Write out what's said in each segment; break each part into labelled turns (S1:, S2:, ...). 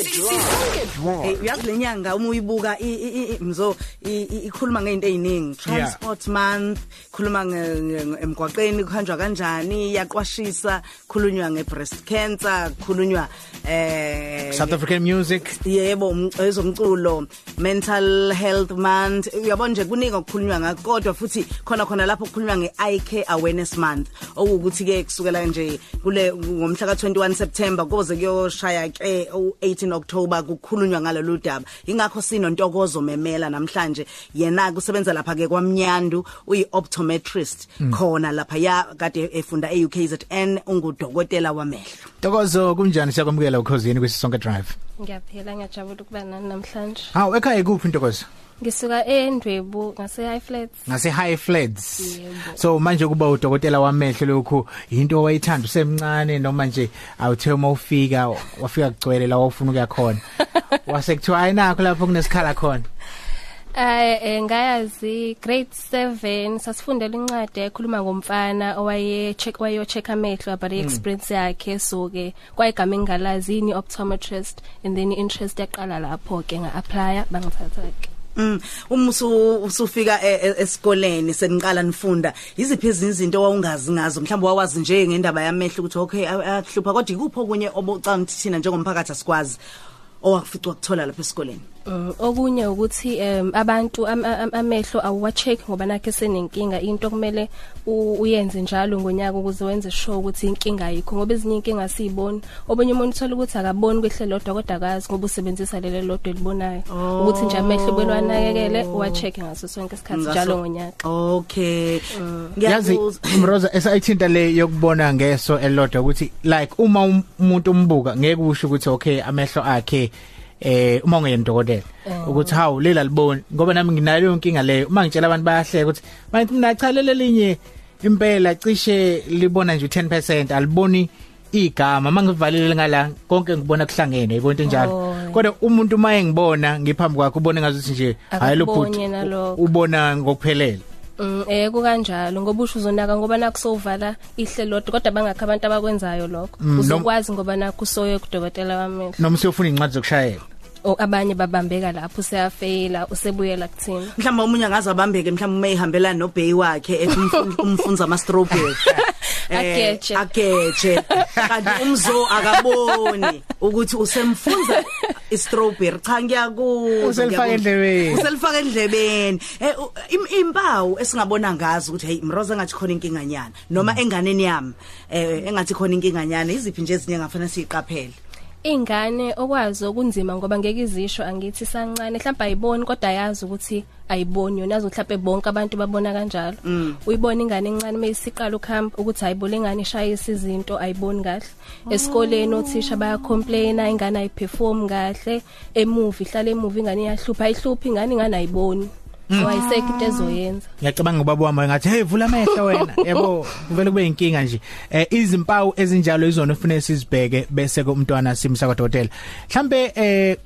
S1: Hey uyazi lenyanga uma uyibuka i- i- i- mzo i- i- ikhuluma ngeinto eziningi transport month khuluma nge- nge- emgwaqeni kuhanjwa kanjani yaqwashisa khulunywa ngebreast cancer khulunywa eh
S2: South African music.
S1: Yebo um- ezomculo mental health month. Uyabona nje kuningi okukhulunywa ngakho kodwa futhi khona khona lapho kukhulunywa nge-eye care awareness month. Okuwukuthi ke kusukela nje kule ngomhla ka21 September kuze kuyoshaya ke u18 October kukhulunywa ngalolu daba. Ingakho sinontokozo memela namhlanje. Yena kusebenza lapha ke kwaMnyandu uyi optometrist khona lapha ya kade efunda eUKZN ungudokotela wamehlo.
S2: Tokozo kunjani siyakwamukela ukhosini kwesisonke drive?
S3: Ngiyaphila ngiyajabula ukuba nani namhlanje.
S2: Hawu ekhaya kuphi intokozo?
S3: Ngisuka eNdwebu ngase High Flats.
S2: ngase high flats
S3: Yebo.
S2: so manje kuba udokotela wamehlo lokhu into owayithanda usemncane noma nje awuthe uma ufika wafika kugcwele la ufuna ukuya khona wasekuthiwa ayinakho lapho kunesikhala khona
S3: Eh eh, ngayazi grade 7 sasifundela incwadi ekhuluma ngomfana owaye check wayo check amehlo about the experience yakhe so ke kwayigama engalazi ini optometrist and then interest yaqala lapho ke nga apply bangithatha ke.
S1: Mm. Uma usu- usufika e- e- esikoleni seniqala nifunda iziphi izinto owawungazi ngazo? Mhlawumbe wawazi nje ngendaba yamehlo ukuthi okay akuhlupha kodwa ikuphi okunye obucanga thina njengomphakathi asikwazi owakufica ukuthola lapha esikoleni?
S3: Mm, okunye ukuthi em abantu am- am- amehlo awuwacheck ngoba nakhe senenkinga. Into kumele uyenze njalo ngonyaka ukuze wenze sure ukuthi inkinga ayikho ngoba ezinye inkinga siyiboni obunye umuntu uthola ukuthi akaboni kwehle lodwa kodwa akazi ngoba usebenzisa lele lodwa elibonayo. Ukuthi nje amehlo belwanakekele uwacheck ngaso sonke isikhathi njalo ngonyaka.
S1: Okay.
S2: Yazi
S1: Ngiyabuza-
S2: Mroza esayithinta le yokubona ngeso elodwa ukuthi like uma um- umuntu umbuka ngeke usho ukuthi okay amehlo akhe eh uma ungeyena dokotela ukuthi hawu lela liboni ngoba nami nginayo leyo nkinga leyo. Uma ngitshela abantu bayahleka ukuthi manje mina cha lele linye impela cishe libona nje u10% aliboni igama. Mangivalile ngala konke ngibona kuhlangene yebo into enjalo.
S3: Oh.
S2: kodwa umuntu maye ngibona ngiphambi kwakhe ubone ngazuthi nje hayi lo
S3: Akakuboni
S2: bhuti
S3: yena lokho.
S2: ubona ngokuphelele.
S3: Mm eh kukanjalo ngoba usho uzonaka ngoba nakusovala ihlelo lodwa kodwa bangakho abantu abakwenzayo lokho.
S2: Mm, nom-
S3: uzokwazi ngoba nakusoye kudokotela wamehlo.
S2: Noma usiyofuna incwadi zokushayela?
S3: O abanye babambeka lapho useyafeyila usebuyela kuthina.
S1: Mhlawumbe omunye angaze abambeke mhlawumbe uma ehambelana nobhey wakhe ethi umfu- umfunza ama strawberry
S3: Ageje.
S1: ageje. Kanti umzo akaboni ukuthi usemfunza istrawberry cha ngiyakuzwa
S2: Uselifaka
S1: ngiyakuzwa.
S2: endlebeni.
S1: uselifaka endlebeni eh u- im- impawu esingabona ngazi ukuthi hey mroza ngathi khona inkinga nyana noma enganeni yami eh engathi khona inkinga nyana iziphi nje ezinye ngafanele siqaphele
S3: ingane okwazi okunzima ngoba ngeke izisho angithi sancane mhlawumbe ayiboni kodwa ayazi ukuthi ayiboni yona yazi mhlawumbe bonke abantu babona kanjalo. Uyibona ingane encane mayisiqala ukuhamba ukuthi ayibole ingane ishayisa izinto ayiboni kahle. Esikoleni othisha bayacomplaina ingane ayiperform kahle. Emuvi ihlala emuvi ingane iyahlupha ayihluphi ingane ingane ayiboni. So ayisekho into ezoyenza.
S2: Ngiyacabanga ubaba wami ngathi hey vula amehlo wena. Yabo kuvele kube inkinga nje. Eh izimpawu ezinjalo izona kufanele sizibheke bese ke umntwana simsa kwadokotela mhlambe eh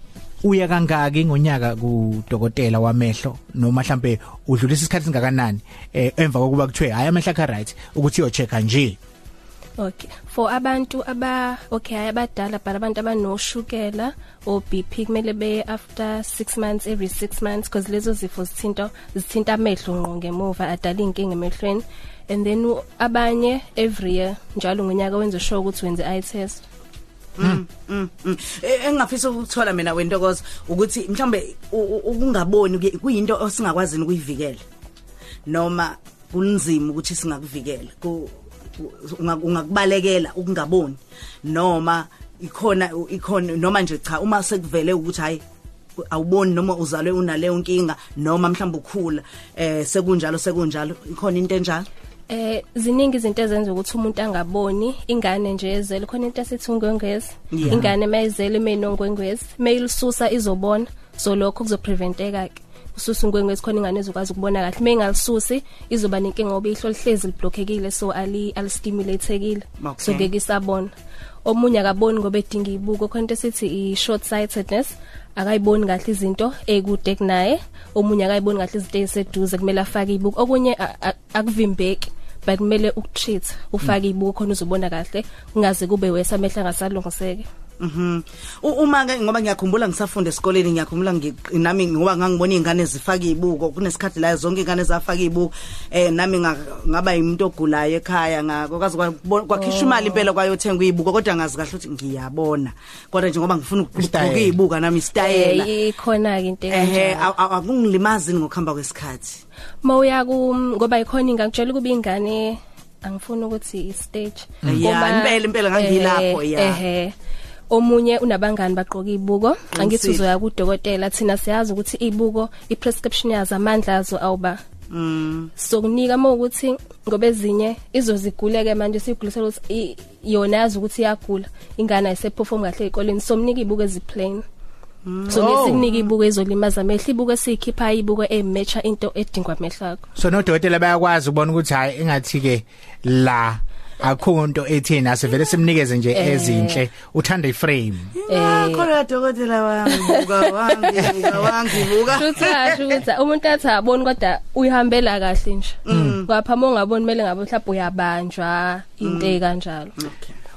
S2: uya kangaki ngonyaka kudokotela wamehlo noma mhlambe udlulisa isikhathi singakanani eh emva kokuba kuthiwe hayi amehlo akha right ukuthi uyo checka nje.
S3: Okay. For abantu aba okay abadala but abantu abanoshukela o BP kumele be after 6 months every 6 months because lezo zifo zithinta zithinta amehlo ngqo ngemuva adala inkinga emehlweni and then abanye every year njalo ngonyaka wenze sure ukuthi wenze eye test.
S1: Mm, mm. Eh, engingafisa ukuthola mina wentokozo ukuthi mhlambe ukungaboni kuyinto osingakwazi ukuyivikela noma kunzima ukuthi singakuvikela ungakubalekela ukungaboni. Noma ikhona ikhona noma nje cha uma sekuvele ukuthi hayi awuboni noma uzalwe unaleyo nkinga noma mhlawumbe ukhula eh sekunjalo sekunjalo ikhona into enjalo?
S3: Eh ziningi izinto ezenza ukuthi umuntu angaboni. Ingane nje ezele khona into esithi ungwengwezi.
S1: Yeah.
S3: ingane mayizele menongwengwezi mayilisusa izobona. So lokho kuzopreventeka ke ususa ungwengwezi khona ingane ezokwazi ukubona kahle. Mayingalisusi izoba nenkinga ngoba ihlo lihlezi liblockekile so ali alistimulatekile
S1: Okay.
S3: so ngeke isabona omunye akaboni ngoba edinga ibuko khona into esithi i short sightedness akayiboni kahle izinto ekude kunaye. Omunye akayiboni kahle izinto eziseduze kumele afake ibuko okunye a- a- akuvimbeki but kumele ukutreat ufake ibuko khona uzobona kahle kungaze kube wesa amehla ngasalungiseke
S1: Mhm. U- Uma ke ngoba ngiyakhumbula ngisafunda esikoleni ngiyakhumbula ngi- nami ngoba ngangibona izingane zifaka izibuko kunesikhathi la zonke izingane zafaka izibuko eh nami nga- ngaba yimuntu ogulayo ekhaya ngako kwazi kwa- kwakhishwa imali impela kwayothenga izibuko kodwa ngazi kahle ukuthi ngiyabona. Kodwa nje ngoba ngifuna ukugqoka
S2: Istayela.
S1: izibuka nami istayela
S3: Eh ikhona ke into
S1: ehe
S3: kanjalo
S1: a- a- akungilimazi ngokuhamba kwesikhathi.
S3: Mawuya ku ngoba ikhona ingakutshela kuba ingane angifuni ukuthi i stage
S1: Ya, impela, impela ngangilapho, ya.
S3: ehe. Omunye unabangani bagqoka izibuko angithi uzoya kudokotela thina siyazi ukuthi izibuko i prescription yazo amandla azo awuba.
S1: Mm.
S3: Sokunika mawukuthi ngoba ezinye izoziguleke manje sigulisela ukuthi yona yazi ukuthi iyagula ingane ayiseperform kahle ezikoleni somnika izibuko eziplain. So
S2: Oh.
S3: nesikunika izibuko ezolimaza amehlo. Izibuko esikhipha izibuko ematcha into edingwa amehlo akho.
S2: So nodokotela bayakwazi ukubona ukuthi hayi engathi ke la akho into ethina asivele simnikeze nje ezinhle. Uthanda iframe.
S1: Eh. khona dokotela wami buka wangi buka wangi buka.
S3: Futhi asho ukuthi umuntu athi aboni kodwa uyihambela kahle nje. Ngapha mongaboni kumele ngabe mhlawumbe uyabanjwa into ekanjalo.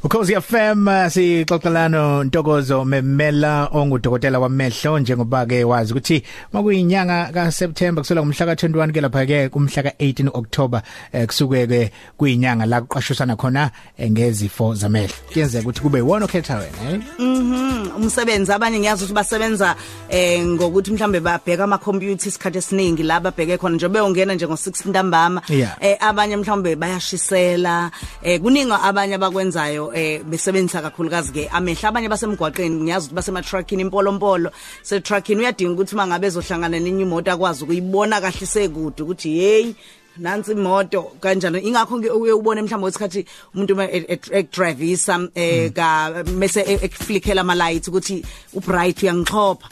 S2: Ukhosi FM uh, sixoxelana Ntokozo Memela ongudokotela wamehlo njengoba ke wazi ukuthi makuyinyanga kaSeptember kusela ngomhla ka21 ke lapha ke kumhla ka18 October eh, kusuke ke kuyinyanga la kuqashusana khona eh, ngezifo zamehlo. Kuyenzeka ukuthi kube iwona okhetha wena eh?
S1: Mhm umsebenzi abanye ngiyazi ukuthi basebenza eh ngokuthi mhlambe babheka ama computer isikhathi esiningi la babheke khona nje beyongena nje ngo6 ntambama.
S2: Yeah.
S1: eh abanye mhlambe bayashisela eh kuningi abanye abakwenzayo eh besebenzisa kakhulukazi ke amehla abanye basemgwaqeni ngiyazi ukuthi basema truckini impolompolo. Se truckini uyadinga ukuthi mangabe ezohlangana nenye imoto akwazi ukuyibona kahle sekude ukuthi hey nansi imoto kanjalo. Ingakho ke uye ubone mhlawumbe wesikhathi umuntu uma ekdrivisa eh ka mase ekflickela ama lights ukuthi ubright uyangixhopha.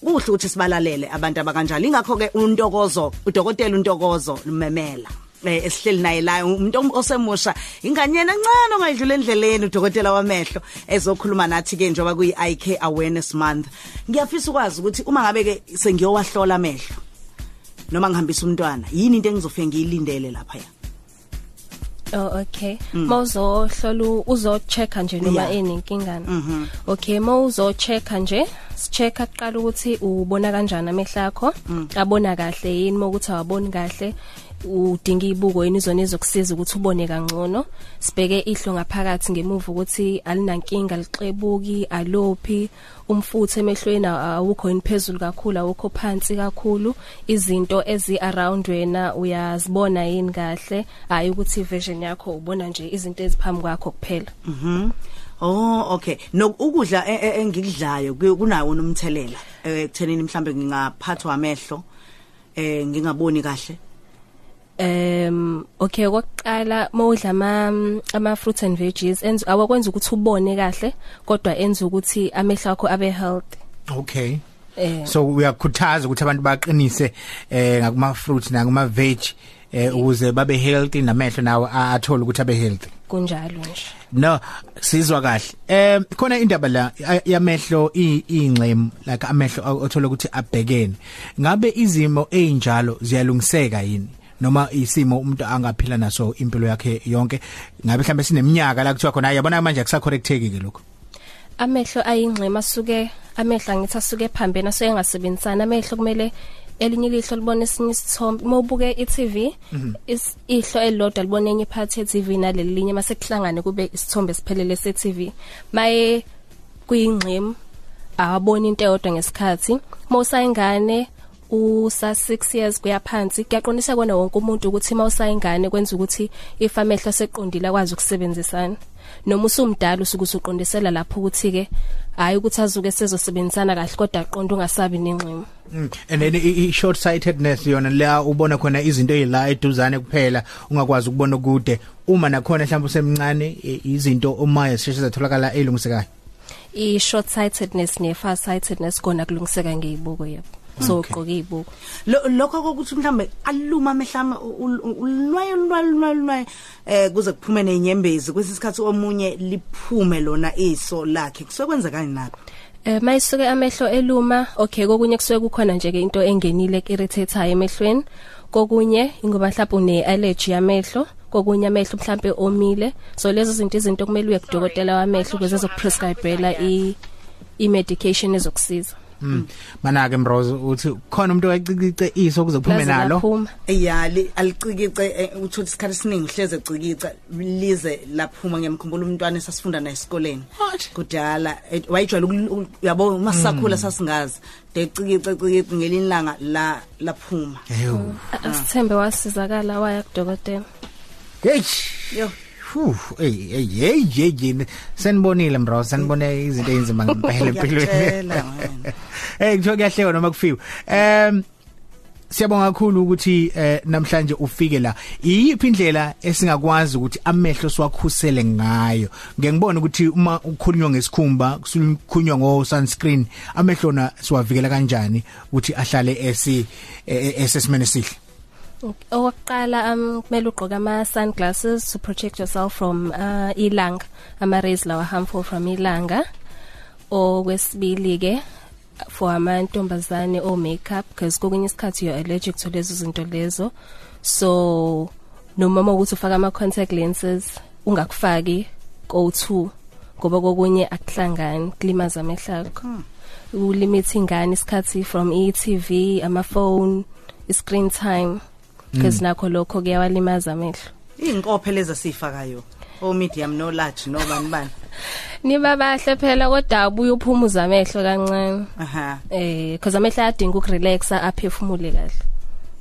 S1: Kuhle ukuthi sibalalele abantu abakanjalo ingakho ke untokozo udokotela untokozo lumemela eh esihleli naye la umuntu osemusha inganyena encane ongayidlula endleleni udokotela wamehlo ezokhuluma nathi ke njoba kuyi IK awareness month ngiyafisa ukwazi ukuthi uma ngabe ke sengiyowahlola amehlo noma ngihambisa umntwana yini into engizofike ngiyilindele lapha ya
S3: Oh okay. Mawuzohlola uzochecka nje noma
S1: Yeah.
S3: enenkingana. Okay, mawuzochecka nje, sichecka kuqala ukuthi ubona kanjani amehlo akho, abona kahle yini mokuthi awaboni kahle. Udinga ibuko yini izona ezokusiza ukuthi ubone kangcono sibheke ihlo ngaphakathi ngemuva ukuthi alinankinga liqebuki alophi umfutho emehlweni awukho yini phezulu kakhulu awukho phansi kakhulu izinto ezi around wena uyazibona yini kahle hayi ukuthi vision yakho ubona nje izinto eziphambi kwakho kuphela
S1: Mhm. Oh okay. No ukudla e- e- engikudlayo ku- kunawo nomthelela eh, ekuthenini mhlambe ngingaphathwa amehlo eh ngingaboni kahle.
S3: Um okay okokuqala mawudla ama ama fruits and veggies enza awakwenza ukuthi ubone kahle kodwa enza ukuthi amehlo akho abe healthy.
S2: Okay.
S3: Eh.
S2: So uyakhuthaza ukuthi abantu baqinise eh ngakuma fruit nakuma veg eh ukuze babe healthy namehlo nawo a- athole ukuthi abe healthy.
S3: Kunjalo nje.
S2: No sizwa kahle. Eh khona indaba la ya- yamehlo ingxemu like amehlo othola ukuthi abhekene. Ngabe izimo ezinjalo ziyalungiseka yini? Noma isimo umuntu angaphila naso impilo yakhe yonke. Ngabe mhlambe sineminyaka la kuthiwa khona yabona manje akusacorrecteki ke lokho
S3: amehlo ayingxema suke amehlo angithi asuke phambena so engasebenzisana amehlo kumele elinye ilihlo libone esinye isithombe. Mawubuke iTV is ihlo elilodwa libone enye part yeTV naleli linye mase kuhlangane kube isithombe siphelele seTV. Maye kuyingxemu awabona into eyodwa ngesikhathi. Mawusayingane usa 6 years kuyaphansi kuyaqondisa kona wonke umuntu ukuthi mawusayingane kwenza ukuthi ifamehlo seqondile akwazi ukusebenzisana. Noma usumdala usuke usuqondisela lapho ukuthi ke hayi ukuthi azuke sezosebenzisana kahle kodwa aqonda ungasabi nenximo
S2: Mm. and then i short sightedness yona la ubona khona izinto ezila eduzane kuphela ungakwazi ukubona kude. Uma nakhona mhlawumbe usemncane i- izinto uma yasheshe zatholakala elungisekayo.
S3: I short sightedness ne far sightedness kona kulungiseka ngeyibuko yebo. So
S2: Okay.
S3: ugqoka izibuko
S1: Lo- lokho kokuthi mhlambe aluma amehlama ulwayo ulwayo ulwayo eh kuze kuphume nenyembezi kwesisikhathi omunye liphume lona iso lakhe. Kusekwenza kanjani
S3: Eh mayisuke amehlo eluma okay kokunye kusuke kukhona nje ke into engenile irritateayo emehlweni. Kokunye ingoba mhlawumbe une allergy yamehlo kokunye amehlo mhlambe omile. So lezo zinto izinto kumele uye kudokotela wamehlo ukuze ezokuprescribela i i-medication ezokusiza.
S2: Mm. Mana ke Mrozo uthi khona umuntu oyacicice iso
S3: Laze
S2: nalo.
S1: eyali alicikice eh, uthola isikhathi esiningi hleze ecikica lize laphuma ngiyamkhumbula umntwana esasifunda naye esikoleni kudala eh, wayijwayele yabo masakhula sasingazi decikice cikice ngelinye ilanga la laphuma
S3: asithembe wasizakala waya kudokotela
S2: Hey.
S1: yo
S2: Hu, hey hey hey hey sanibonile bro sanibone izinto ezima ngempela empilweni
S1: Ngiyakutshela, wena.
S2: Hey ngithola kuyahleka noma kufiwe em Siyabonga kakhulu ukuthi eh namhlanje ufike la. Iyiphi indlela esingakwazi ukuthi amehlo siwakhusele ngayo? Ngeke ngibone ukuthi uma ukhulunywa ngesikhumba, kusukhulunywa ngo sunscreen, amehlo na siwavikela kanjani ukuthi ahlale esi eh, esesimene sihle.
S3: owokuqala um kumele ugqoke ama sunglasses to protect yourself from uh, ilanga ama rays lawa harmful from ilanga okwesibili ke for amantombazane o makeup because kokunye isikhathi you allergic to lezo zinto lezo. So noma ukuthi ufaka ama contact lenses ungakufaki go2 ngoba kokunye akuhlangani kulimaza amehlo akho ulimit ingane isikhathi from e-TV ama phone i-screen time because nakho lokho kuyawalimaza amehlo.
S1: Inkophe lezi sifakayo o medium no large no bani bani
S3: niba bahle phela kodwa abuye uphumuza amehlo kancane
S1: aha
S3: eh because amehlo ayadinga ukurelaxa aphefumule kahle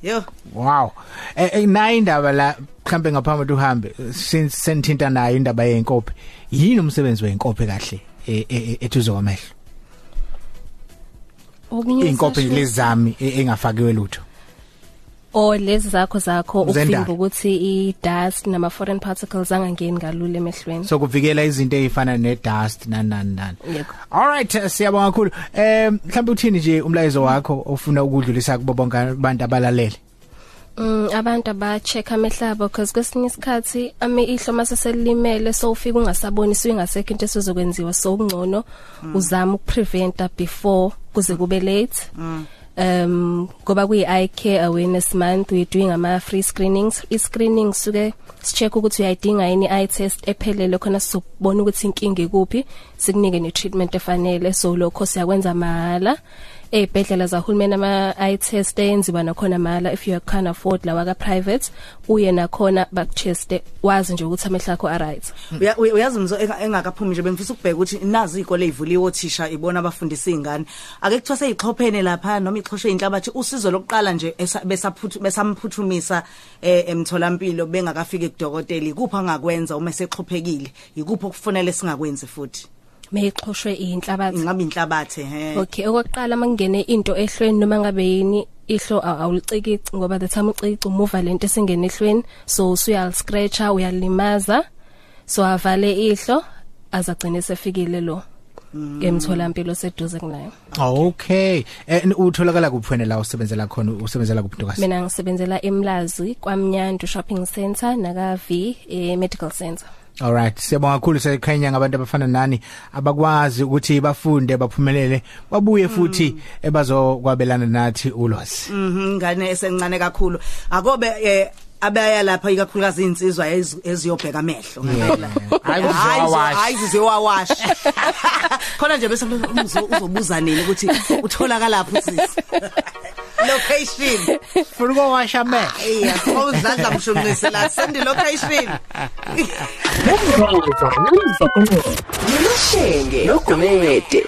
S1: yo
S2: Wow. Eh eh, nayi indaba la mhlambe ngaphambi uhambe since senthinta nayo indaba yenkophe. Yini umsebenzi wenkophe kahle eh, eh, ethuzo kwamehlo? Inkophe lezami eh, engafakiwe lutho.
S3: O lezi zakho zakho ufimba ukuthi i dust nama foreign particles angangeni kalula emehlweni.
S2: So kuvikela izinto ezifana ne dust nani nani
S3: yebo.
S2: Alright eh, siyabonga kakhulu. Eh mhlambe uthini nje umlayezo wakho ofuna ukudlulisa kubo bonke abantu abalalele?
S3: Mm abantu abacheck amehlabo because kwesinye isikhathi ame ihlo mase selilimele so ufika ungasaboni singasekho into esizokwenziwa so ungcono uzama ukupreventa before kuze kube late. Um ngoba kuyi eye care awareness month we doing ama free screenings. I screening suke sicheck ukuthi uyayidinga yini eye test ephelele khona sizobona ukuthi inkinga ikuphi sikunike ne treatment efanele. So lokho siyakwenza mahala. Ezibhedlela zahulumeni ama eye test enziwa nakhona mahala if you can afford lawa ka private uye nakhona bakucheste wazi nje ukuthi amehlo akho aright.
S1: Uya- uya- uyazi mzo enga- engakaphumi nje bengifisa ukubheka ukuthi nazi izikole ezivuliwe othisha ibona abafundisa izingane ake kuthiwa seyixhophene lapha noma ixhoshwe inhlabathi usizo lokuqala nje esa- besaphuthu besamphuthumisa eh, emtholampilo bengakafiki kudokotela ikuphi angakwenza uma sexhophekile ikuphi okufanele singakwenzi futhi?
S3: Meyixhoshwe inhlabathi.
S1: Ingabe inhlabathi he?
S3: Okay okokuqala mangene into ehlweni noma ngabe yini ihlo aw- awulicikiki ngoba the time ucikiki umuva lento esingena ehlweni. So usuyal scratcher uyalimaza so avale ihlo azagcine sefikile lo emtholampilo seduze kunayo
S2: Okay. Eh utholakala kuphene la usebenzela khona usebenzela kuphi
S3: mina ngisebenzela emlazi kwamnyandu shopping center naka V eh, medical center.
S2: Alright siyabonga kakhulu sekhanya ngabantu abafana nani abakwazi ukuthi bafunde baphumelele babuye futhi ebazokwabelana nathi ulwazi
S1: Mhm ingane esencane kakhulu. Akobe eh abaya lapha ikakhulukazi insizwa ezi- eziyobheka amehlo ngempela
S2: Hayi
S1: Hayi,
S2: kuzowawash.
S1: hayi zizowawash khona nje bese uzo- uzobuza nini ukuthi utholakala lapho usisi location
S2: Funa ukwasha me
S1: iya awuzange mshunqise la send location
S4: Umdlavuza nomzekelo. Yimashenge nogumede.